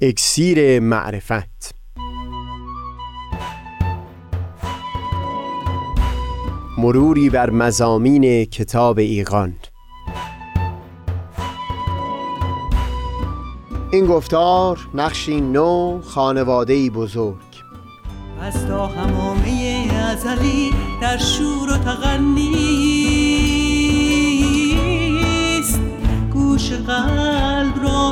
اکسیر معرفت. مروری بر مزامین کتاب ایقان این گفتار نقشی نو خانواده بزرگ. از تا همامه ازلی در شور و تغنیست گوش قلب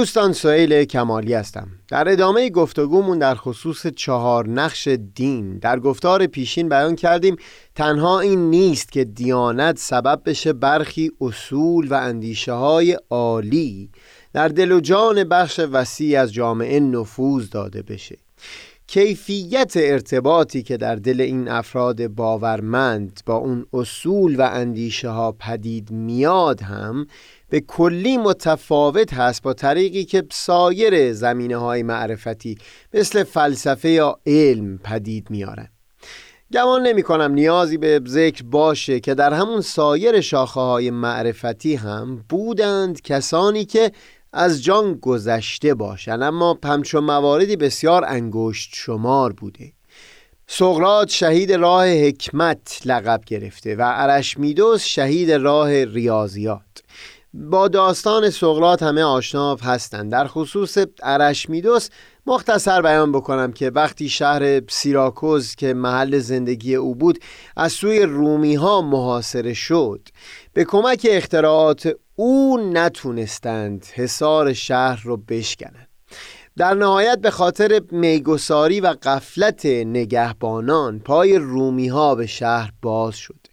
دوستان سئیل کمالی هستم. در ادامه گفتگومون در خصوص چهار نقش دین. در گفتار پیشین بیان کردیم تنها این نیست که دیانت سبب بشه برخی اصول و اندیشه های عالی در دل و جان بخش وسیع از جامعه نفوذ داده بشه. کیفیت ارتباطی که در دل این افراد باورمند با اون اصول و اندیشه ها پدید میاد هم به کلی متفاوت هست با طریقی که سایر زمینه های معرفتی مثل فلسفه یا علم پدید میارن گمان نمی کنم نیازی به ذکر باشه که در همون سایر شاخه های معرفتی هم بودند کسانی که از جان گذشته باشند اما همچون مواردی بسیار انگشت شمار بوده. سقرات شهید راه حکمت لقب گرفته و ارشمیدس شهید راه ریاضیات. با داستان سقرات همه آشنا هستند در خصوص ارشمیدس مختصر بیان بکنم که وقتی شهر سیراکوز که محل زندگی او بود از سوی رومی ها محاصره شد. به کمک اختراعات او نتونستند حصار شهر رو بشکنند در نهایت به خاطر میگساری و قفلت نگهبانان پای رومی ها به شهر باز شد.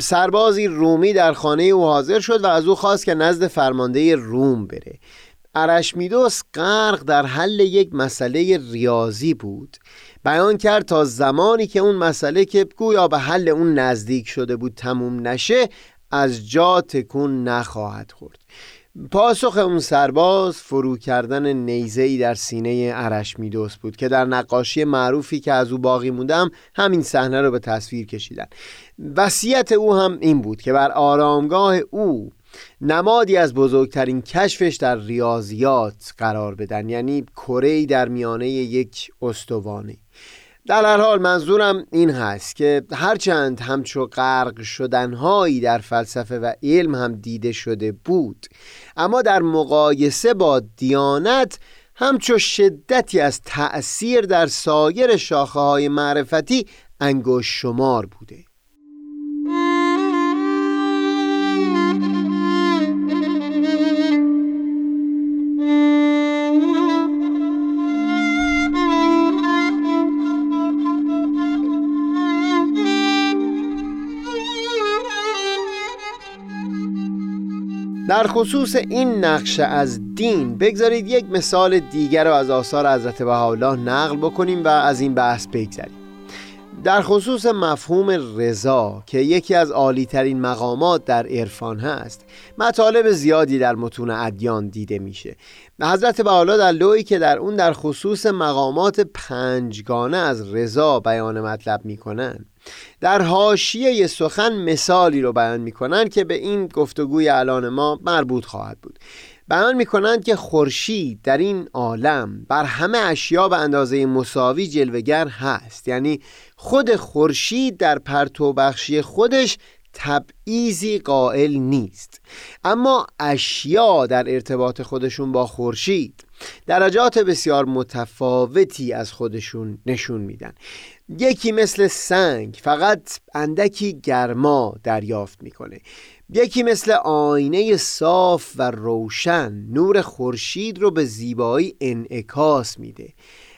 سربازی رومی در خانه او حاضر شد و از او خواست که نزد فرمانده روم بره. ارشمیدس غرق در حل یک مسئله ریاضی بود. بیان کرد تا زمانی که اون مسئله که گویا به حل اون نزدیک شده بود تموم نشه از جا تکون نخواهد خورد. پاسخ اون سرباز فرو کردن نیزه‌ای در سینه ارشمیدس بود که در نقاشی معروفی که از او باقی موندم همین صحنه رو به تصویر کشیدن. وصیت او هم این بود که بر آرامگاه او نمادی از بزرگترین کشفش در ریاضیات قرار بدن یعنی کره در میانه یک استوانه در هر حال منظورم این هست که هرچند همچو غرق شدنهایی در فلسفه و علم هم دیده شده بود اما در مقایسه با دیانت همچو شدتی از تأثیر در سایر شاخه های معرفتی انگوش شمار بوده. در خصوص این نقشه از دین بگذارید یک مثال دیگر رو از آثار حضرت بهاءالله نقل بکنیم و از این بحث بگذاریم در خصوص مفهوم رضا که یکی از عالی ترین مقامات در عرفان هست مطالب زیادی در متون ادیان دیده میشه. حضرت بهاءالله در لوحی که در اون در خصوص مقامات پنجگانه از رضا بیان مطلب می‌کنن در حاشیه سخن مثالی رو بیان می‌کنن که به این گفتگوی الان ما مربوط خواهد بود. بیان می‌کنند که خورشید در این عالم بر همه اشیا به اندازه مساوی جلوگر هست. یعنی خود خورشید در پرتو بخشی خودش تبعیزی قائل نیست. اما اشیا در ارتباط خودشون با خورشید درجات بسیار متفاوتی از خودشون نشون میدن. یکی مثل سنگ فقط اندکی گرما دریافت می‌کنه. یکی مثل آینه صاف و روشن نور خورشید رو به زیبایی انعکاس میده.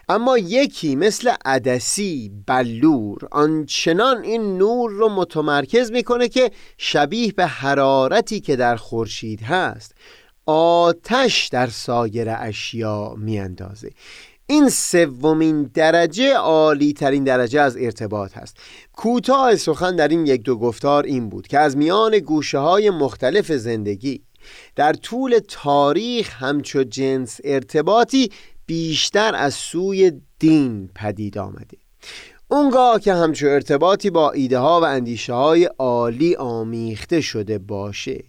اما یکی مثل عدسی بلور آنچنان این نور رو متمرکز می‌کنه که شبیه به حرارتی که در خورشید هست. آتش در سایر اشیا میاندازه. این سومین درجه عالی ترین درجه از ارتباط هست. کوتاه سخن در این یک دو گفتار این بود که از میان گوشه های مختلف زندگی در طول تاریخ همچو جنس ارتباطی بیشتر از سوی دین پدید آمده. اونگاه که همچو ارتباطی با ایده ها و اندیشه های عالی آمیخته شده باشه.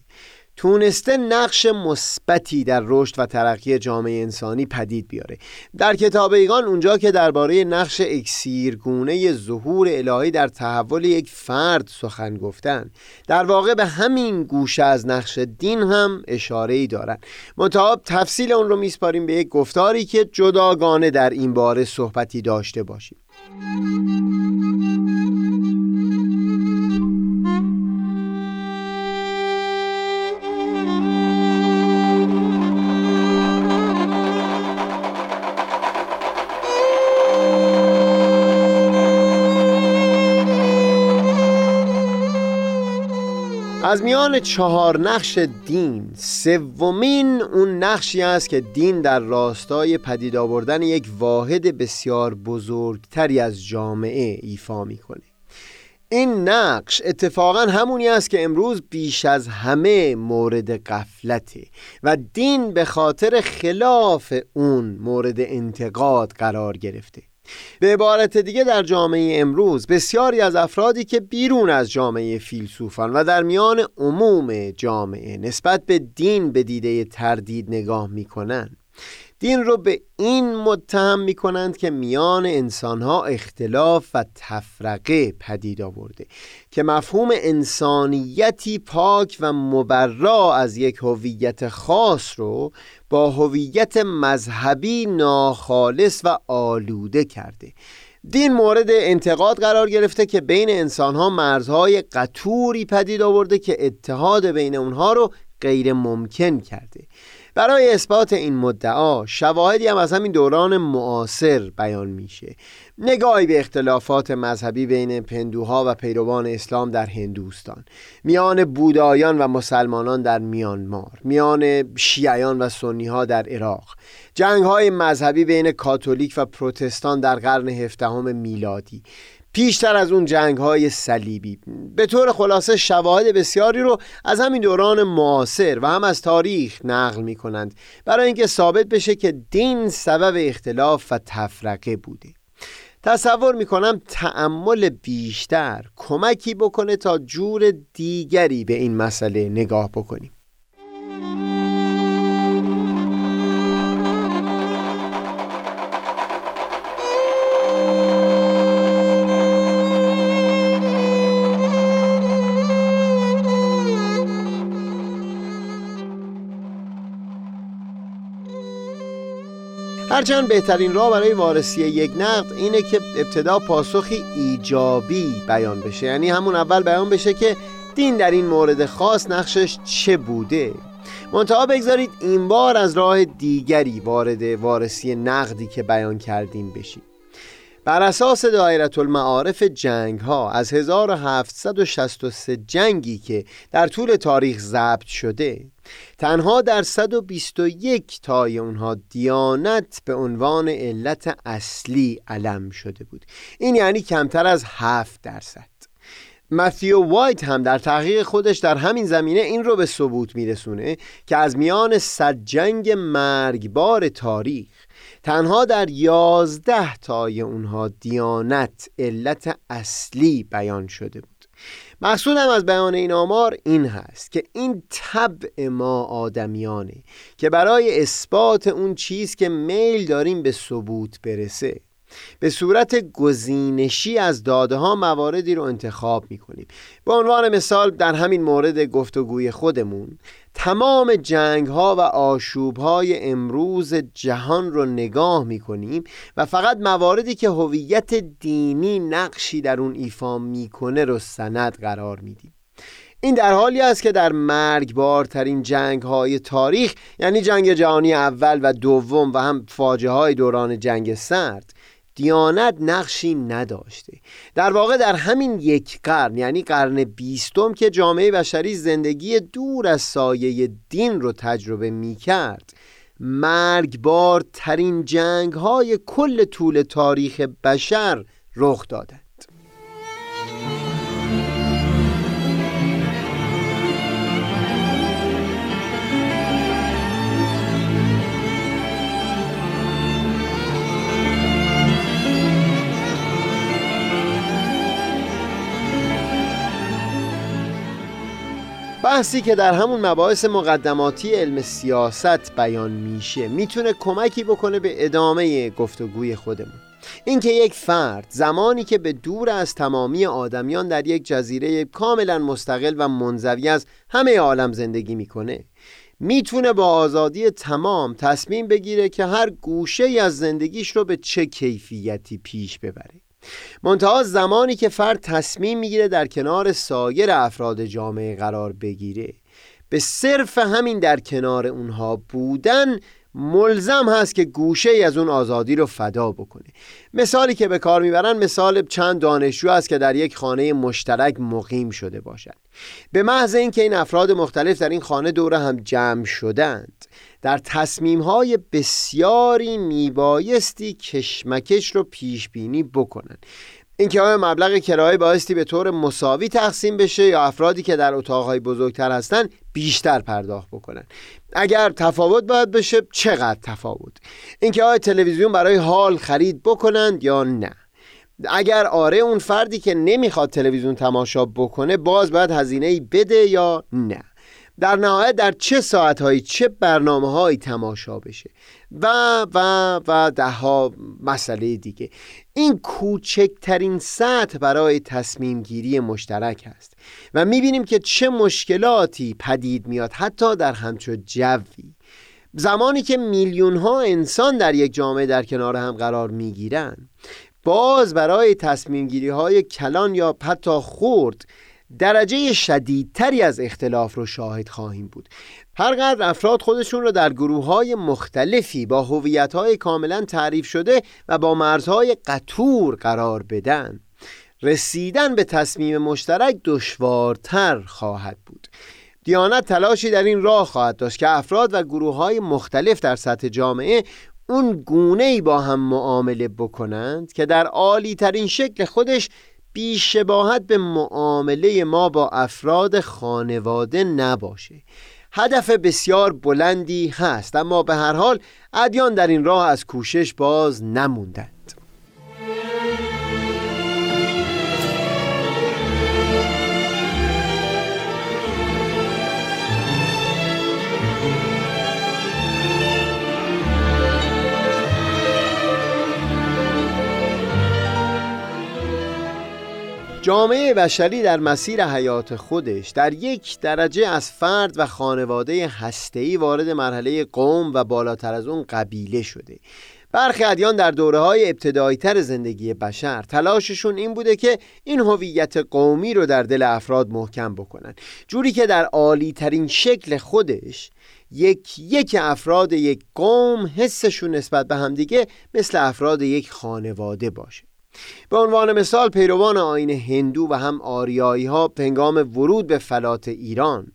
تونسته نقش مثبتی در رشد و ترقی جامعه انسانی پدید بیاره. در کتاب ایگان اونجا که درباره نقش اکسیرگونه ظهور الهی در تحول یک فرد سخن گفتن در واقع به همین گوشه از نقش دین هم اشاره ای دارن. متعاب تفصیل اون رو میسپاریم به یک گفتاری که جداگانه در این باره صحبتی داشته باشیم. از میان چهار نقش دین سومین اون نقشی است که دین در راستای پدید آوردن یک واحد بسیار بزرگتری از جامعه ایفا می‌کنه. این نقش اتفاقا همونی است که امروز بیش از همه مورد قفلته و دین به خاطر خلاف اون مورد انتقاد قرار گرفته. به عبارت دیگه در جامعه امروز بسیاری از افرادی که بیرون از جامعه فیلسوفان و در میان عموم جامعه نسبت به دین به دیده تردید نگاه می‌کنن دین رو به این متهم می کنند که میان انسانها اختلاف و تفرقه پدید آورده که مفهوم انسانیتی پاک و مبرا از یک هویت خاص رو با هویت مذهبی ناخالص و آلوده کرده. دین مورد انتقاد قرار گرفته که بین انسانها مرزهای قطوری پدید آورده که اتحاد بین اونها رو غیر ممکن کرده. برای اثبات این مدعا شواهدی هم از همین دوران معاصر بیان میشه. نگاهی به اختلافات مذهبی بین پندوها و پیروان اسلام در هندوستان. میان بودایان و مسلمانان در میانمار. میان شیعیان و سنی ها در عراق. جنگ های مذهبی بین کاتولیک و پروتستان در قرن هفدهم میلادی. پیشتر از اون جنگ های صلیبی. به طور خلاصه شواهد بسیاری رو از همین دوران معاصر و هم از تاریخ نقل می کنند برای اینکه ثابت بشه که دین سبب اختلاف و تفرقه بوده. تصور می کنم تعمل بیشتر کمکی بکنه تا جور دیگری به این مسئله نگاه بکنیم. هرچند بهترین راه برای وارسی یک نقد اینه که ابتدا پاسخی ایجابی بیان بشه. یعنی همون اول بیان بشه که دین در این مورد خاص نقشش چه بوده. منتها بگذارید این بار از راه دیگری وارد وارسی نقدی که بیان کردیم بشیم. بر اساس دایره المعارف جنگ ها از 1763 جنگی که در طول تاریخ ضبط شده تنها در 121 تای اونها دیانت به عنوان علت اصلی علم شده بود. این یعنی کمتر از 7 درصد. متیو وایت هم در تحقیق خودش در همین زمینه این رو به ثبوت میرسونه که از میان صد جنگ مرگبار تاریخ تنها در یازده تای اونها دیانت علت اصلی بیان شده بود. مقصودم از بیان این آمار این هست که این طبع ما آدمیانه که برای اثبات اون چیز که میل داریم به ثبوت برسه. به صورت گزینشی از داده ها مواردی رو انتخاب می کنیم به عنوان مثال در همین مورد گفتگوی خودمون تمام جنگ ها و آشوب های امروز جهان رو نگاه می کنیم و فقط مواردی که هویت دینی نقشی در اون ایفا می‌کنه رو سند قرار میدیم. این در حالی است که در مرگبارترین جنگ های تاریخ یعنی جنگ جهانی اول و دوم و هم فاجعه های دوران جنگ سرد دیانت نقشی نداشته. در واقع در همین یک قرن یعنی قرن بیستم که جامعه بشری زندگی دور از سایه دین رو تجربه می کرد مرگبارترین جنگ های کل طول تاریخ بشر رخ داده. بحثی که در همون مباحث مقدماتی علم سیاست بیان میشه می‌تونه کمکی بکنه به ادامه گفتگوی خودمون. اینکه یک فرد زمانی که به دور از تمامی آدمیان در یک جزیره کاملا مستقل و منزوی از همه عالم زندگی می‌کنه می‌تونه با آزادی تمام تصمیم بگیره که هر گوشه از زندگیش رو به چه کیفیتی پیش ببره. منتها زمانی که فرد تصمیم می‌گیره در کنار سایر افراد جامعه قرار بگیره. به صرف همین در کنار اونها بودن ملزم هست که گوشه ای از اون آزادی رو فدا بکنه. مثالی که به کار می‌برن مثال چند دانشجو است که در یک خانه مشترک مقیم شده باشند به محض اینکه این افراد مختلف در این خانه دور هم جمع شدند در تصمیم های بسیاری میبایستی کشمکش رو پیش بینی بکنن. اینکه آیا مبلغ کرایه بایستی به طور مساوی تقسیم بشه یا افرادی که در اتاقهای بزرگتر هستن بیشتر پرداخت بکنن. اگر تفاوت باید بشه چقدر تفاوت؟ اینکه آیا تلویزیون برای حال خرید بکنند یا نه؟ اگر آره اون فردی که نمی‌خواد تلویزیون تماشا بکنه باز باید هزینه بده یا نه؟ در نهایت در چه ساعتهایی چه برنامه هایی تماشا بشه و و و ده ها مسئله دیگه. این کوچکترین سطح برای تصمیم گیری مشترک است و می‌بینیم که چه مشکلاتی پدید میاد حتی در همچو جوی. زمانی که میلیون ها انسان در یک جامعه در کنار هم قرار می‌گیرن باز برای تصمیم گیری های کلان یا حتی خورد درجه شدیدتری از اختلاف رو شاهد خواهیم بود. هرقدر افراد خودشون رو در گروه های مختلفی با هویت های کاملا تعریف شده و با مرزهای قطور قرار بدن رسیدن به تصمیم مشترک دشوارتر خواهد بود. دیانت تلاشی در این راه خواهد داشت که افراد و گروه های مختلف در سطح جامعه اون گونه با هم معامله بکنند که در عالی ترین شکل خودش بیشباهت به معامله ما با افراد خانواده نباشه. هدف بسیار بلندی هست اما به هر حال ادیان در این راه از کوشش باز نموندند جامعه بشری در مسیر حیات خودش در یک درجه از فرد و خانواده هسته‌ای وارد مرحله قوم و بالاتر از اون قبیله شده. برخی ادیان در دوره های ابتدایی تر زندگی بشر تلاششون این بوده که این هویت قومی رو در دل افراد محکم بکنن. جوری که در عالی ترین شکل خودش یک یک افراد یک قوم حسشون نسبت به همدیگه مثل افراد یک خانواده باشه. به عنوان مثال پیروان آین هندو و هم آریایی ها پنگام ورود به فلات ایران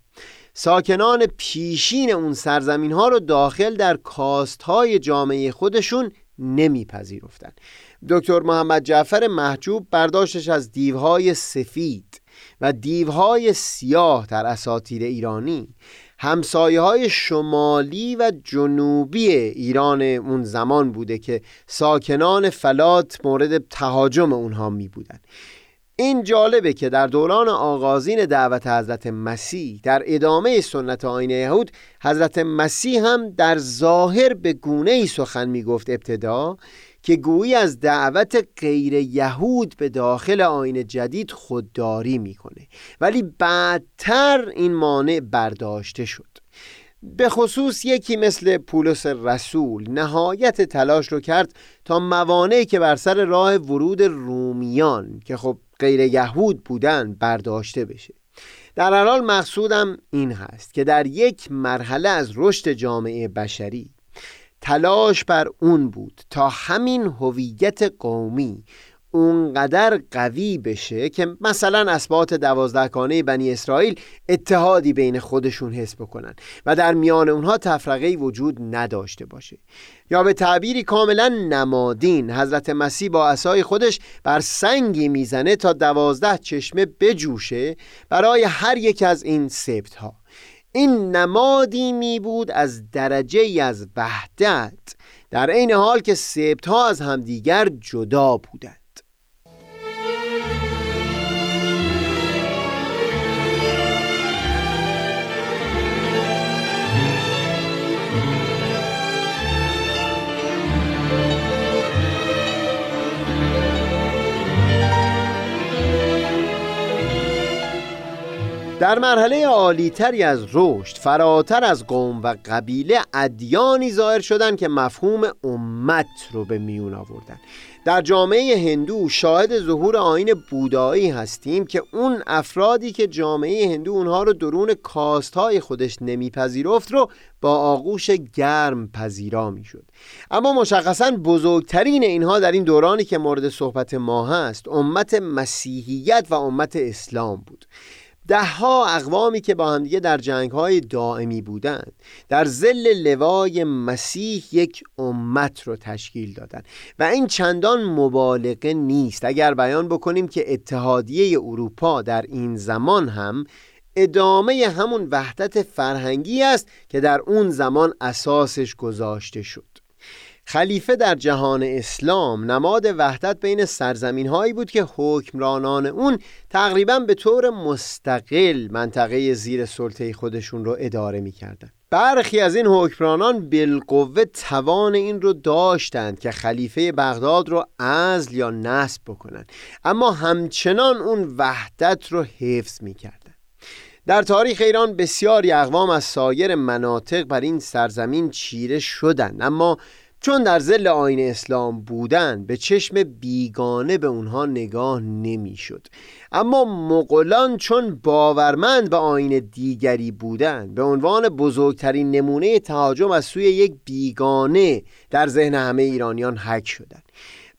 ساکنان پیشین اون سرزمین ها رو داخل در کاست های جامعه خودشون نمیپذیرفتند. دکتر محمد جعفر محجوب برداشتش از دیوهای سفید و دیوهای سیاه در اساطیر ایرانی همسایه های شمالی و جنوبی ایران اون زمان بوده که ساکنان فلات مورد تهاجم اونها می بودن. این جالبه که در دوران آغازین دعوت حضرت مسیح در ادامه سنت آین یهود حضرت مسیح هم در ظاهر به گونه ای سخن می گفت ابتدا که گویی از دعوت غیر یهود به داخل آین جدید خودداری می‌کنه. ولی بعدتر این مانع برداشته شد. به خصوص یکی مثل پولس رسول نهایت تلاش رو کرد تا موانعی که بر سر راه ورود رومیان که خب غیر یهود بودن برداشته بشه. در حال مقصودم این هست که در یک مرحله از رشد جامعه بشری تلاش بر اون بود تا همین هویت قومی اونقدر قوی بشه که مثلا اسبات دوازدهگانه بنی اسرائیل اتحادی بین خودشون حس بکنن و در میان اونها تفرقه وجود نداشته باشه. یا به تعبیری کاملا نمادین حضرت مسیح با اسای خودش بر سنگی می‌زنه تا دوازده چشمه بجوشه برای هر یک از این سبت ها این نمادی می بود از درجه از وحدت در عین حال که سبت ها از همدیگر جدا بودند. در مرحله عالیتری از رشد فراتر از قوم و قبیله ادیانی ظاهر شدند که مفهوم امت رو به میون آوردن. در جامعه هندو شاهد ظهور آین بودایی هستیم که اون افرادی که جامعه هندو اونها رو درون کاستهای خودش نمیپذیرفت رو با آغوش گرم پذیرا می‌شد. اما مشخصا بزرگترین اینها در این دورانی که مورد صحبت ما هست امت مسیحیت و امت اسلام بود. دهها اقوامی که با همدیگه در جنگ های دائمی بودند در زل لوای مسیح یک امت رو تشکیل دادند. و این چندان مبالغه نیست. اگر بیان بکنیم که اتحادیه اروپا در این زمان هم ادامه همون وحدت فرهنگی است که در اون زمان اساسش گذاشته شد. خلیفه در جهان اسلام نماد وحدت بین سرزمین هایی بود که حکمرانان اون تقریبا به طور مستقل منطقه زیر سلطه خودشون رو اداره می‌کردند. برخی از این حکمرانان بالقوه توان این رو داشتند که خلیفه بغداد رو ازل یا نصب بکنند اما همچنان اون وحدت رو حفظ می‌کردند در تاریخ ایران بسیاری اقوام از سایر مناطق بر این سرزمین چیره شدند اما چون در زل آین اسلام بودن به چشم بیگانه به اونها نگاه نمی‌شد. اما مغولان چون باورمند به آین دیگری بودند به عنوان بزرگترین نمونه تهاجم از سوی یک بیگانه در ذهن همه ایرانیان حک شدند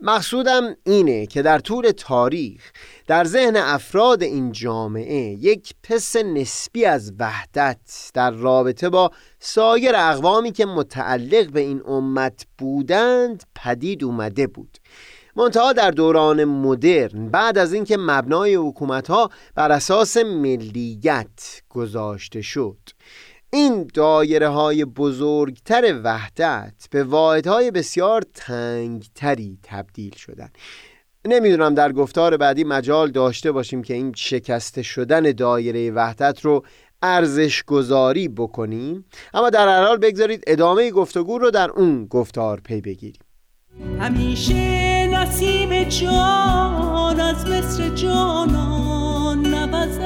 مقصودم اینه که در طول تاریخ در ذهن افراد این جامعه یک پس نسبی از وحدت در رابطه با سایر اقوامی که متعلق به این امت بودند پدید اومده بود. منتها در دوران مدرن بعد از اینکه مبنای حکومت ها بر اساس ملیت گذاشته شد. این دایره های بزرگتر وحدت به واحدهای بسیار تنگتری تبدیل شدن نمی‌دونم در گفتار بعدی مجال داشته باشیم که این شکسته شدن دایره وحدت رو ارزش گذاری بکنیم اما در هر حال بگذارید ادامه گفتگو رو در اون گفتار پی بگیریم. همیشه نسیم جان از مصر جانان نبزد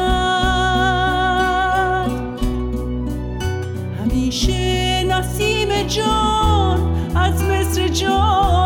همیشه نسیم جان از مصر جانان